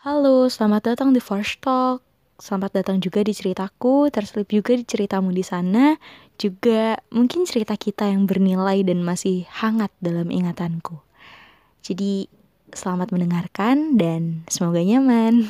Halo, selamat datang di First Talk. Selamat datang juga di ceritaku, terselip juga di ceritamu di sana, juga mungkin cerita kita yang bernilai dan masih hangat dalam ingatanku. Jadi, selamat mendengarkan dan semoga nyaman.